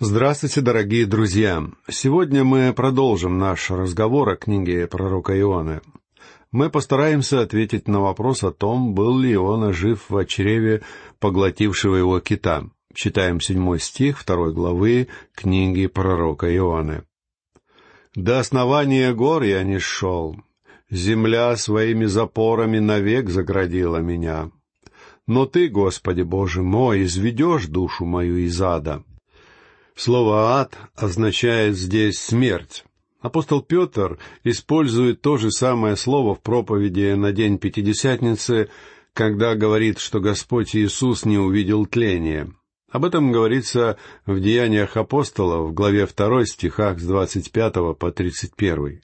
Здравствуйте, дорогие друзья! Сегодня мы продолжим наш разговор о книге пророка Ионы. Мы постараемся ответить на вопрос о том, был ли Иона жив в чреве поглотившего его кита. Читаем седьмой стих второй главы книги пророка Ионы. «До основания гор я не шел, земля своими запорами навек заградила меня. Но Ты, Господи Боже мой, изведешь душу мою из ада». Слово «ад» означает здесь «смерть». Апостол Петр использует то же самое слово в проповеди на День Пятидесятницы, когда говорит, что Господь Иисус не увидел тления. Об этом говорится в Деяниях апостолов в главе 2 стихах с 25 по 31.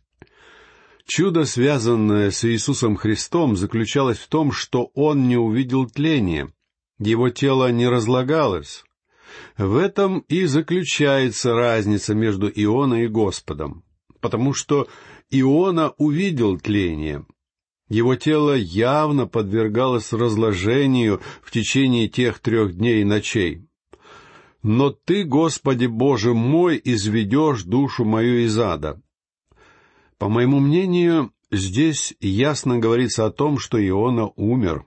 Чудо, связанное с Иисусом Христом, заключалось в том, что Он не увидел тления, Его тело не разлагалось, в этом и заключается разница между Иона и Господом, потому что Иона увидел тление. Его тело явно подвергалось разложению в течение тех трех дней и ночей. «Но Ты, Господи Боже мой, изведешь душу мою из ада». По моему мнению, здесь ясно говорится о том, что Иона умер.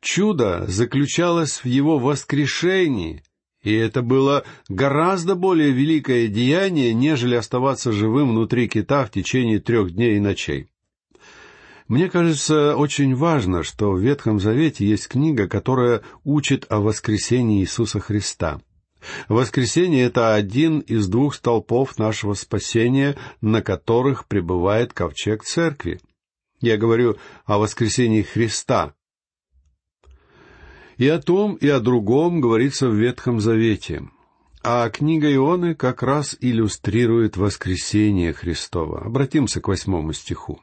Чудо заключалось в его воскрешении, и это было гораздо более великое деяние, нежели оставаться живым внутри кита в течение трех дней и ночей. Мне кажется очень важно, что в Ветхом Завете есть книга, которая учит о воскресении Иисуса Христа. Воскресение — это один из двух столпов нашего спасения, на которых пребывает ковчег церкви. Я говорю о воскресении Христа, и о том, и о другом говорится в Ветхом Завете. А книга Ионы как раз иллюстрирует воскресение Христова. Обратимся к восьмому стиху.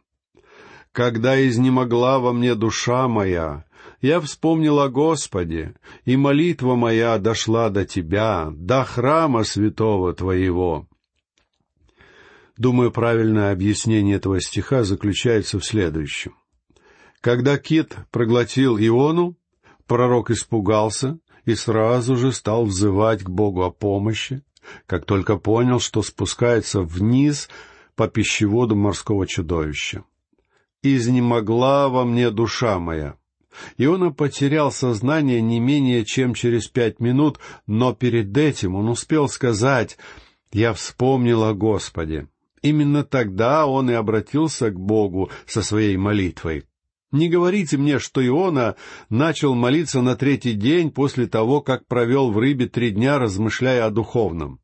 «Когда изнемогла во мне душа моя, я вспомнил о Господе, и молитва моя дошла до Тебя, до храма святого Твоего». Думаю, правильное объяснение этого стиха заключается в следующем. Когда кит проглотил Иону, Пророк испугался и сразу же стал взывать к Богу о помощи, как только понял, что спускается вниз по пищеводу морского чудовища. «Изнемогла во мне душа моя». Иона потерял сознание не менее чем через пять минут, но перед этим он успел сказать «Я вспомнил о Господе». Именно тогда он и обратился к Богу со своей молитвой. Не говорите мне, что Иона начал молиться на третий день после того, как провел в рыбе три дня, размышляя о духовном.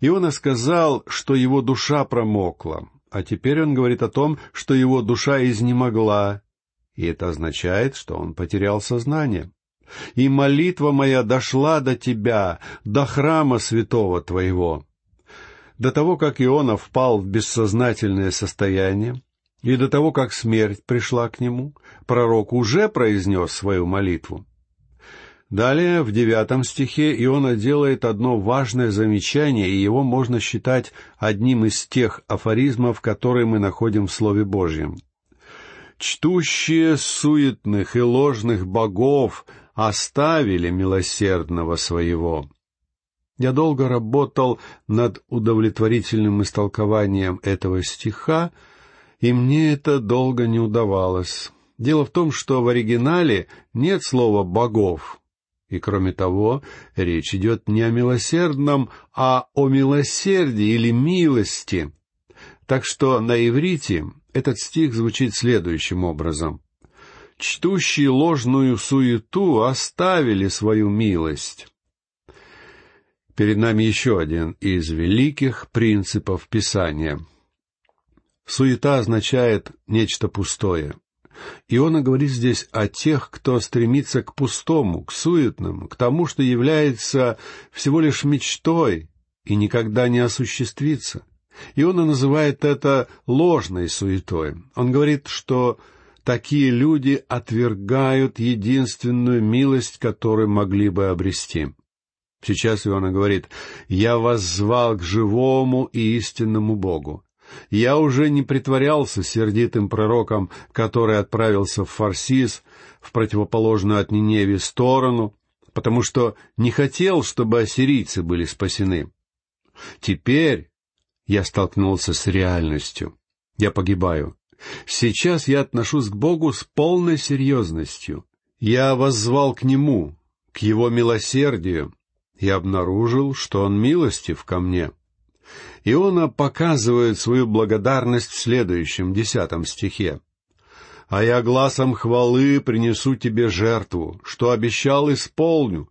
Иона сказал, что его душа промокла, а теперь он говорит о том, что его душа изнемогла, и это означает, что он потерял сознание. «И молитва моя дошла до тебя, до храма святого твоего». До того, как Иона впал в бессознательное состояние, и до того, как смерть пришла к нему, пророк уже произнес свою молитву. Далее, в девятом стихе, Иона делает одно важное замечание, и его можно считать одним из тех афоризмов, которые мы находим в Слове Божьем. «Чтущие суетных и ложных богов оставили милосердного своего». Я долго работал над удовлетворительным истолкованием этого стиха, и мне это долго не удавалось. Дело в том, что в оригинале нет слова «богов», и, кроме того, речь идет не о милосердном, а о милосердии или милости. Так что на иврите этот стих звучит следующим образом. «Чтущие ложную суету оставили свою милость». Перед нами еще один из великих принципов Писания — Суета означает нечто пустое. Иона говорит здесь о тех, кто стремится к пустому, к суетному, к тому, что является всего лишь мечтой и никогда не осуществится. Иона называет это ложной суетой. Он говорит, что такие люди отвергают единственную милость, которую могли бы обрести. Сейчас Иона говорит, «Я вас звал к живому и истинному Богу. Я уже не притворялся сердитым пророком, который отправился в Фарсис, в противоположную от Ниневе сторону, потому что не хотел, чтобы ассирийцы были спасены. Теперь я столкнулся с реальностью. Я погибаю. Сейчас я отношусь к Богу с полной серьезностью. Я воззвал к Нему, к Его милосердию, и обнаружил, что Он милостив ко мне. Иона показывает свою благодарность в следующем, десятом стихе. «А я глазом хвалы принесу тебе жертву, что обещал, исполню,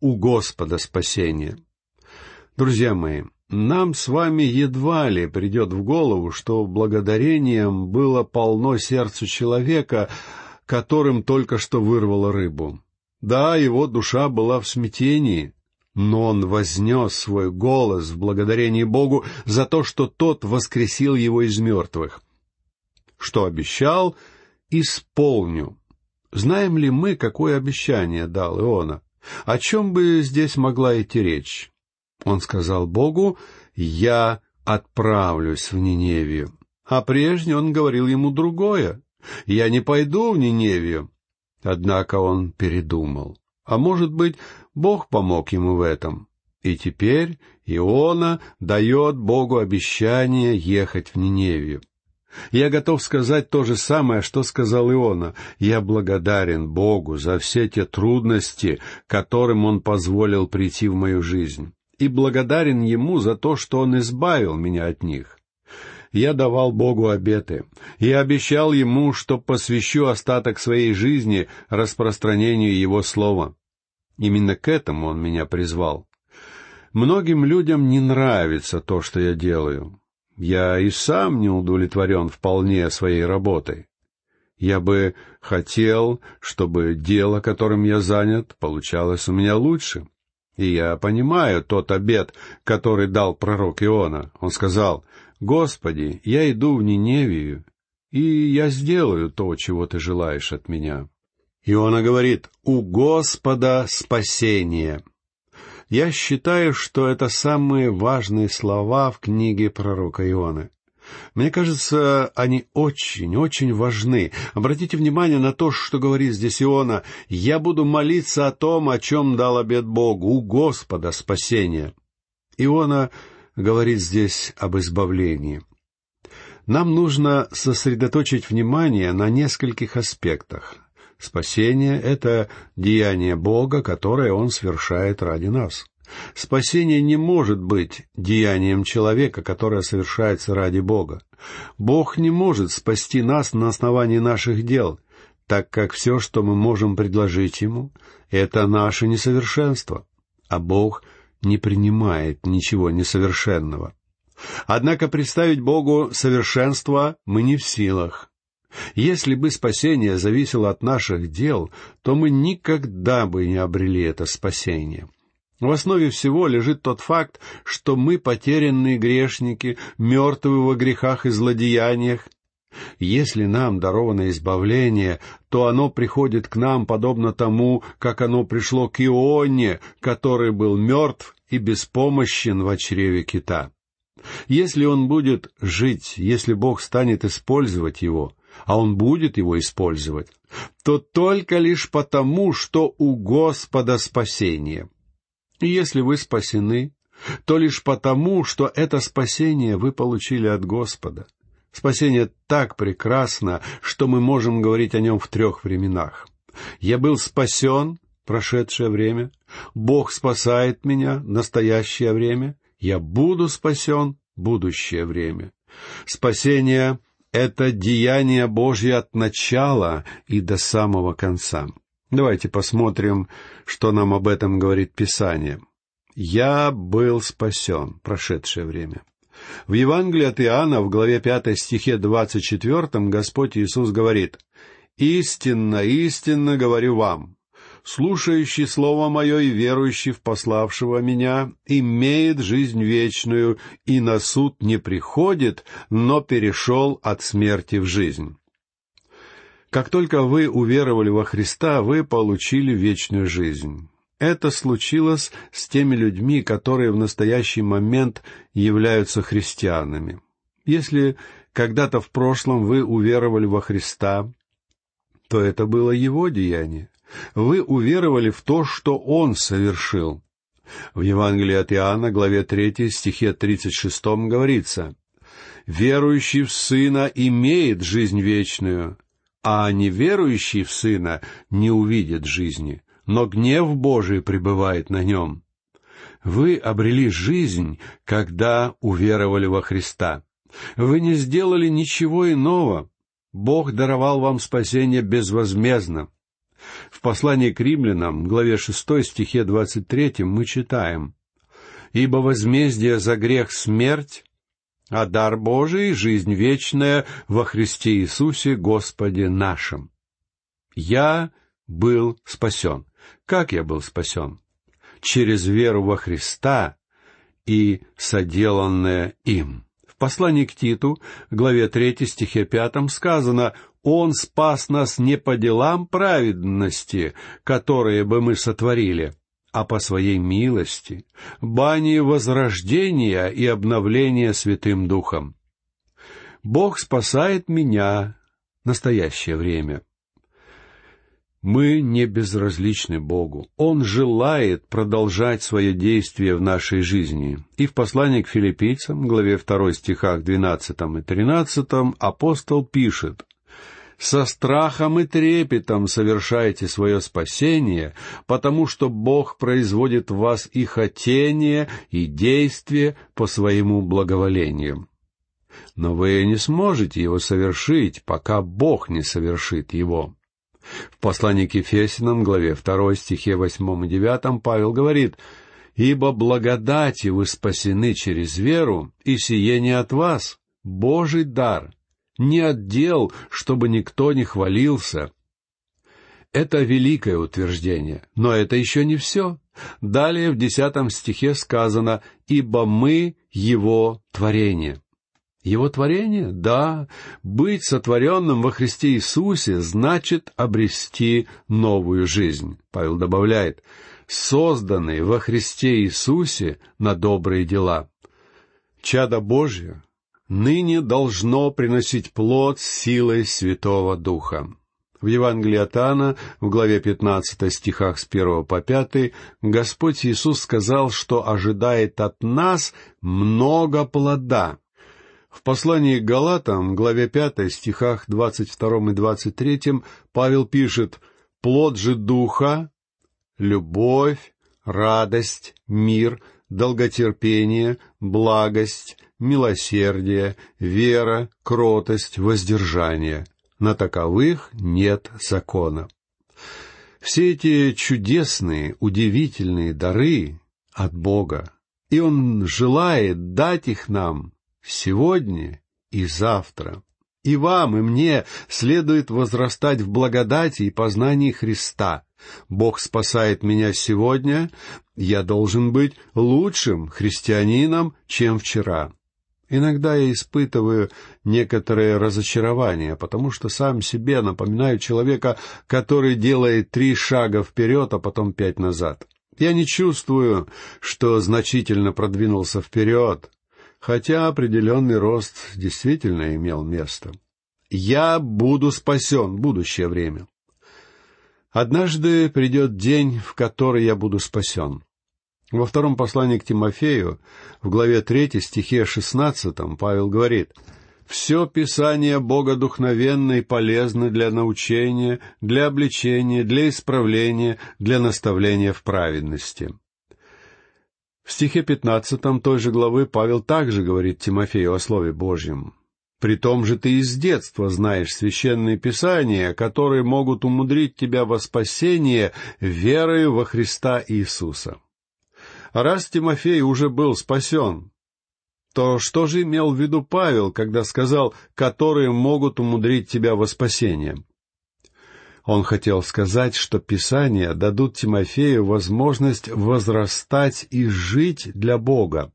у Господа спасение». Друзья мои, нам с вами едва ли придет в голову, что благодарением было полно сердцу человека, которым только что вырвало рыбу. Да, его душа была в смятении, но он вознес свой голос в благодарении Богу за то, что тот воскресил его из мертвых. Что обещал, исполню. Знаем ли мы, какое обещание дал Иона? О чем бы здесь могла идти речь? Он сказал Богу, «Я отправлюсь в Ниневию». А прежде он говорил ему другое. «Я не пойду в Ниневию». Однако он передумал. А может быть, Бог помог ему в этом. И теперь Иона дает Богу обещание ехать в Ниневию. Я готов сказать то же самое, что сказал Иона. Я благодарен Богу за все те трудности, которым Он позволил прийти в мою жизнь и благодарен Ему за то, что Он избавил меня от них. Я давал Богу обеты и обещал Ему, что посвящу остаток своей жизни распространению Его Слова. Именно к этому Он меня призвал. Многим людям не нравится то, что я делаю. Я и сам не удовлетворен вполне своей работой. Я бы хотел, чтобы дело, которым я занят, получалось у меня лучше. И я понимаю тот обет, который дал пророк Иона. Он сказал, «Господи, я иду в Ниневию, и я сделаю то, чего ты желаешь от меня». Иона говорит, «У Господа спасение». Я считаю, что это самые важные слова в книге пророка Иона. Мне кажется, они очень-очень важны. Обратите внимание на то, что говорит здесь Иона. «Я буду молиться о том, о чем дал обет Богу, у Господа спасения». Иона говорит здесь об избавлении. Нам нужно сосредоточить внимание на нескольких аспектах. Спасение — это деяние Бога, которое Он совершает ради нас. Спасение не может быть деянием человека, которое совершается ради Бога. Бог не может спасти нас на основании наших дел, так как все, что мы можем предложить Ему, это наше несовершенство, а Бог не принимает ничего несовершенного. Однако представить Богу совершенство мы не в силах. Если бы спасение зависело от наших дел, то мы никогда бы не обрели это спасение. В основе всего лежит тот факт, что мы потерянные грешники, мертвые во грехах и злодеяниях. Если нам даровано избавление, то оно приходит к нам подобно тому, как оно пришло к Ионе, который был мертв и беспомощен в чреве кита. Если он будет жить, если Бог станет использовать его, а он будет его использовать, то только лишь потому, что у Господа спасение — и если вы спасены, то лишь потому, что это спасение вы получили от Господа. Спасение так прекрасно, что мы можем говорить о нем в трех временах. Я был спасен, прошедшее время, Бог спасает меня, настоящее время, я буду спасен, будущее время. Спасение — это деяние Божье от начала и до самого конца. Давайте посмотрим, что нам об этом говорит Писание. «Я был спасен» — прошедшее время. В Евангелии от Иоанна в главе 5 стихе 24 Господь Иисус говорит «Истинно, истинно говорю вам, слушающий Слово Мое и верующий в пославшего Меня имеет жизнь вечную и на суд не приходит, но перешел от смерти в жизнь». Как только вы уверовали во Христа, вы получили вечную жизнь. Это случилось с теми людьми, которые в настоящий момент являются христианами. Если когда-то в прошлом вы уверовали во Христа, то это было Его деяние. Вы уверовали в то, что Он совершил. В Евангелии от Иоанна, главе 3, стихе 36 говорится, «Верующий в Сына имеет жизнь вечную, а неверующий в Сына не увидит жизни, но гнев Божий пребывает на нем». Вы обрели жизнь, когда уверовали во Христа. Вы не сделали ничего иного. Бог даровал вам спасение безвозмездно. В послании к римлянам, главе 6 стихе 23 мы читаем «Ибо возмездие за грех — смерть, а дар Божий — жизнь вечная во Христе Иисусе Господе нашим». Я был спасен. Как я был спасен? Через веру во Христа и соделанное им. В послании к Титу, главе 3, стихе 5 сказано он спас нас не по делам праведности, которые бы мы сотворили, а по своей милости, бани возрождения и обновления Святым Духом. Бог спасает меня настоящее время. Мы не безразличны Богу. Он желает продолжать свое действие в нашей жизни. И в послании к филиппийцам, главе 2 стихах 12 и 13, апостол пишет, со страхом и трепетом совершайте свое спасение, потому что Бог производит в вас и хотение, и действие по своему благоволению. Но вы не сможете его совершить, пока Бог не совершит его. В послании к Ефесиным, главе 2 стихе 8 и 9 Павел говорит, «Ибо благодати вы спасены через веру, и сие не от вас, Божий дар, не отдел, чтобы никто не хвалился. Это великое утверждение, но это еще не все. Далее в десятом стихе сказано «Ибо мы Его творение». Его творение? Да, быть сотворенным во Христе Иисусе значит обрести новую жизнь. Павел добавляет, созданный во Христе Иисусе на добрые дела. Чадо Божье ныне должно приносить плод силой Святого Духа. В Евангелии от Иоанна, в главе 15 стихах с 1 по 5, Господь Иисус сказал, что ожидает от нас много плода. В послании к Галатам, главе 5 стихах 22 и 23, Павел пишет «Плод же Духа — любовь, радость, мир, долготерпение, благость, милосердие, вера, кротость, воздержание. На таковых нет закона. Все эти чудесные, удивительные дары от Бога, и Он желает дать их нам сегодня и завтра. И вам, и мне следует возрастать в благодати и познании Христа. Бог спасает меня сегодня, я должен быть лучшим христианином, чем вчера. Иногда я испытываю некоторое разочарование, потому что сам себе напоминаю человека, который делает три шага вперед, а потом пять назад. Я не чувствую, что значительно продвинулся вперед, хотя определенный рост действительно имел место. Я буду спасен в будущее время. Однажды придет день, в который я буду спасен. Во втором послании к Тимофею, в главе 3 стихе 16, Павел говорит, «Все Писание Богодухновенно и полезно для научения, для обличения, для исправления, для наставления в праведности». В стихе 15 той же главы Павел также говорит Тимофею о Слове Божьем. «При том же ты из детства знаешь священные писания, которые могут умудрить тебя во спасение верою во Христа Иисуса». Раз Тимофей уже был спасен, то что же имел в виду Павел, когда сказал «которые могут умудрить тебя во спасение»? Он хотел сказать, что Писания дадут Тимофею возможность возрастать и жить для Бога.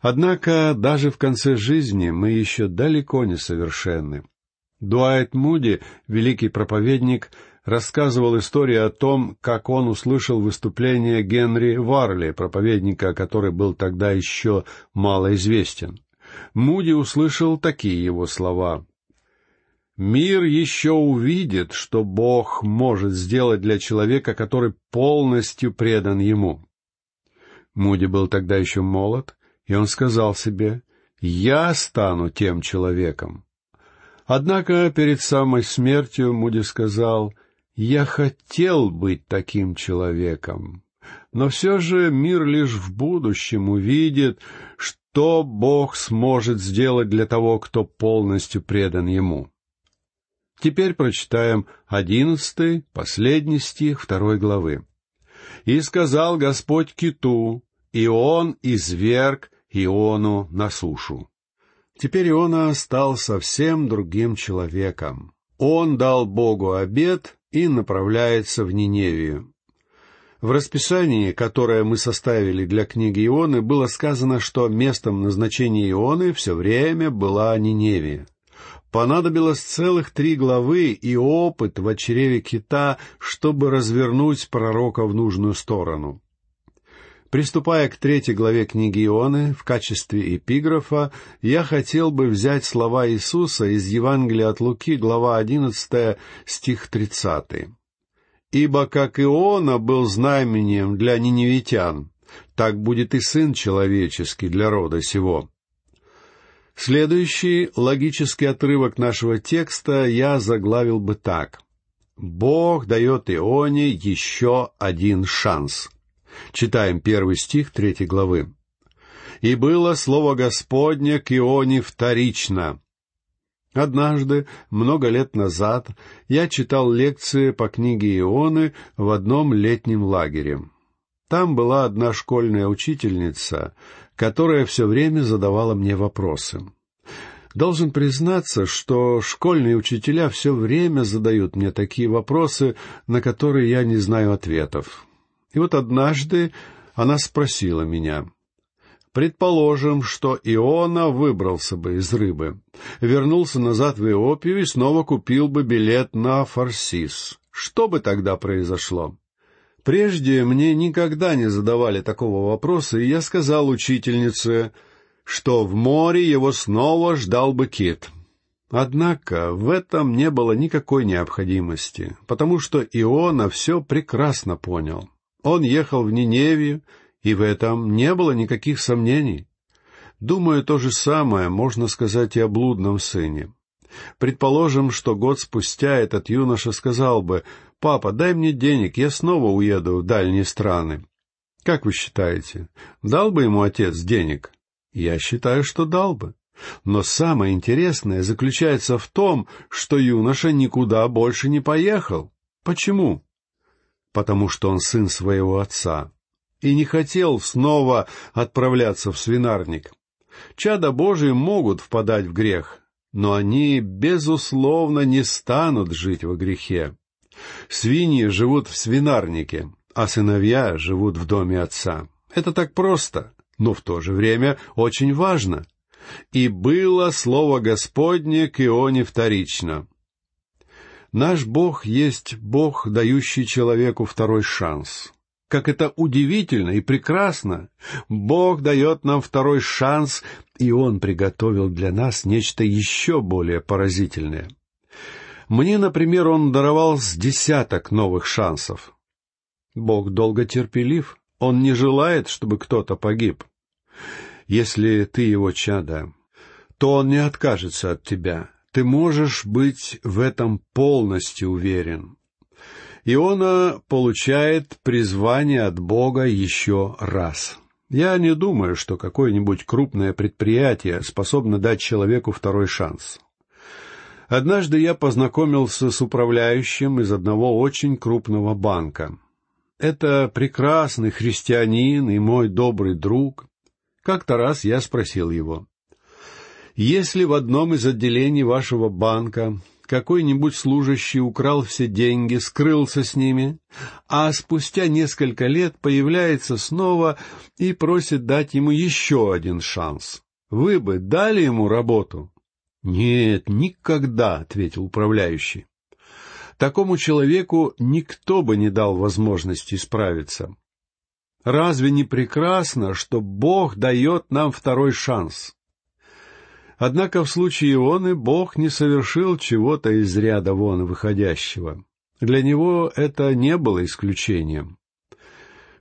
Однако даже в конце жизни мы еще далеко не совершенны. Дуайт Муди, великий проповедник, рассказывал историю о том, как он услышал выступление Генри Варли, проповедника, который был тогда еще мало известен. Муди услышал такие его слова. Мир еще увидит, что Бог может сделать для человека, который полностью предан Ему. Муди был тогда еще молод, и он сказал себе, «Я стану тем человеком». Однако перед самой смертью Муди сказал, «Я хотел быть таким человеком». Но все же мир лишь в будущем увидит, что Бог сможет сделать для того, кто полностью предан Ему. Теперь прочитаем одиннадцатый, последний стих второй главы. «И сказал Господь киту, и он изверг Иону на сушу». Теперь Иона стал совсем другим человеком. Он дал Богу обед и направляется в Ниневию. В расписании, которое мы составили для книги Ионы, было сказано, что местом назначения Ионы все время была Ниневия. Понадобилось целых три главы и опыт в чреве кита, чтобы развернуть пророка в нужную сторону. Приступая к третьей главе книги Ионы, в качестве эпиграфа, я хотел бы взять слова Иисуса из Евангелия от Луки, глава 11, стих 30. «Ибо как Иона был знамением для ниневитян, так будет и Сын Человеческий для рода сего». Следующий логический отрывок нашего текста я заглавил бы так. Бог дает Ионе еще один шанс. Читаем первый стих третьей главы. «И было слово Господне к Ионе вторично». Однажды, много лет назад, я читал лекции по книге Ионы в одном летнем лагере. Там была одна школьная учительница, которая все время задавала мне вопросы. Должен признаться, что школьные учителя все время задают мне такие вопросы, на которые я не знаю ответов. И вот однажды она спросила меня, Предположим, что Иона выбрался бы из рыбы, вернулся назад в Иопию и снова купил бы билет на Фарсис. Что бы тогда произошло? Прежде мне никогда не задавали такого вопроса, и я сказал учительнице, что в море его снова ждал бы кит. Однако в этом не было никакой необходимости, потому что Иона все прекрасно понял. Он ехал в Ниневию, и в этом не было никаких сомнений. Думаю, то же самое можно сказать и о блудном сыне. Предположим, что год спустя этот юноша сказал бы, «Папа, дай мне денег, я снова уеду в дальние страны». Как вы считаете, дал бы ему отец денег? Я считаю, что дал бы. Но самое интересное заключается в том, что юноша никуда больше не поехал. Почему? Потому что он сын своего отца и не хотел снова отправляться в свинарник. Чада Божии могут впадать в грех, но они, безусловно, не станут жить во грехе. Свиньи живут в свинарнике, а сыновья живут в доме отца. Это так просто, но в то же время очень важно. «И было слово Господне к Ионе вторично». Наш Бог есть Бог, дающий человеку второй шанс. Как это удивительно и прекрасно! Бог дает нам второй шанс, и Он приготовил для нас нечто еще более поразительное. Мне, например, Он даровал с десяток новых шансов. Бог долго терпелив, Он не желает, чтобы кто-то погиб. Если ты Его чада, то Он не откажется от тебя. Ты можешь быть в этом полностью уверен. Иона получает призвание от Бога еще раз. Я не думаю, что какое-нибудь крупное предприятие способно дать человеку второй шанс. Однажды я познакомился с управляющим из одного очень крупного банка. Это прекрасный христианин и мой добрый друг. Как-то раз я спросил его, если в одном из отделений вашего банка какой-нибудь служащий украл все деньги, скрылся с ними, а спустя несколько лет появляется снова и просит дать ему еще один шанс. Вы бы дали ему работу? — Нет, никогда, — ответил управляющий. Такому человеку никто бы не дал возможности исправиться. Разве не прекрасно, что Бог дает нам второй шанс? Однако в случае Ионы Бог не совершил чего-то из ряда вон выходящего. Для него это не было исключением.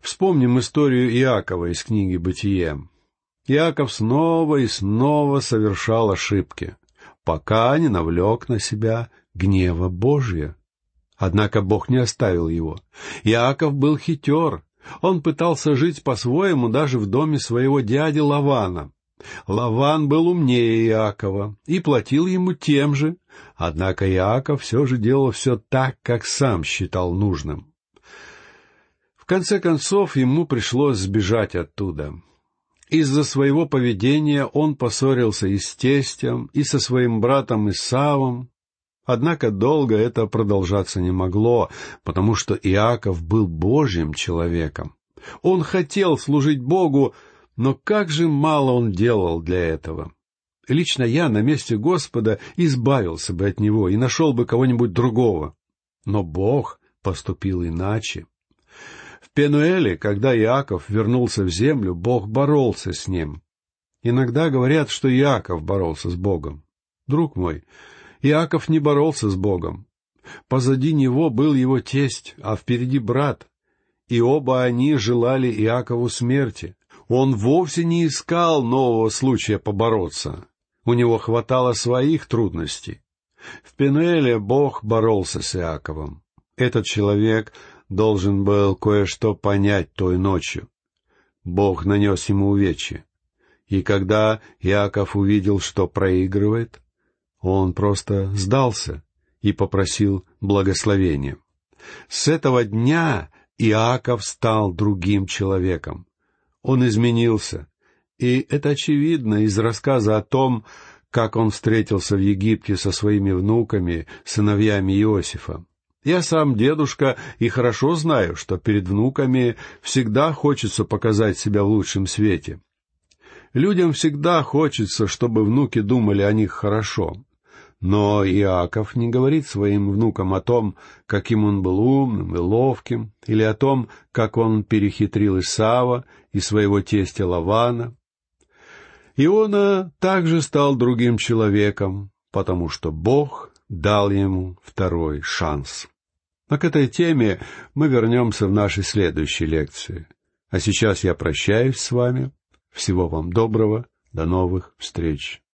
Вспомним историю Иакова из книги «Бытие». Иаков снова и снова совершал ошибки, пока не навлек на себя гнева Божия. Однако Бог не оставил его. Иаков был хитер. Он пытался жить по-своему даже в доме своего дяди Лавана. Лаван был умнее Иакова и платил ему тем же, однако Иаков все же делал все так, как сам считал нужным. В конце концов, ему пришлось сбежать оттуда. Из-за своего поведения он поссорился и с тестем, и со своим братом Исавом. Однако долго это продолжаться не могло, потому что Иаков был Божьим человеком. Он хотел служить Богу, но как же мало он делал для этого. Лично я на месте Господа избавился бы от него и нашел бы кого-нибудь другого. Но Бог поступил иначе. В Пенуэле, когда Иаков вернулся в землю, Бог боролся с ним. Иногда говорят, что Иаков боролся с Богом. Друг мой, Иаков не боролся с Богом. Позади него был его тесть, а впереди брат. И оба они желали Иакову смерти. Он вовсе не искал нового случая побороться. У него хватало своих трудностей. В Пенуэле Бог боролся с Иаковом. Этот человек должен был кое-что понять той ночью. Бог нанес ему увечье. И когда Иаков увидел, что проигрывает, он просто сдался и попросил благословения. С этого дня Иаков стал другим человеком. Он изменился. И это очевидно из рассказа о том, как он встретился в Египте со своими внуками, сыновьями Иосифа. Я сам дедушка и хорошо знаю, что перед внуками всегда хочется показать себя в лучшем свете. Людям всегда хочется, чтобы внуки думали о них хорошо. Но Иаков не говорит своим внукам о том, каким он был умным и ловким, или о том, как он перехитрил Исава и своего тестя Лавана. Иона также стал другим человеком, потому что Бог дал ему второй шанс. Но к этой теме мы вернемся в нашей следующей лекции. А сейчас я прощаюсь с вами. Всего вам доброго. До новых встреч.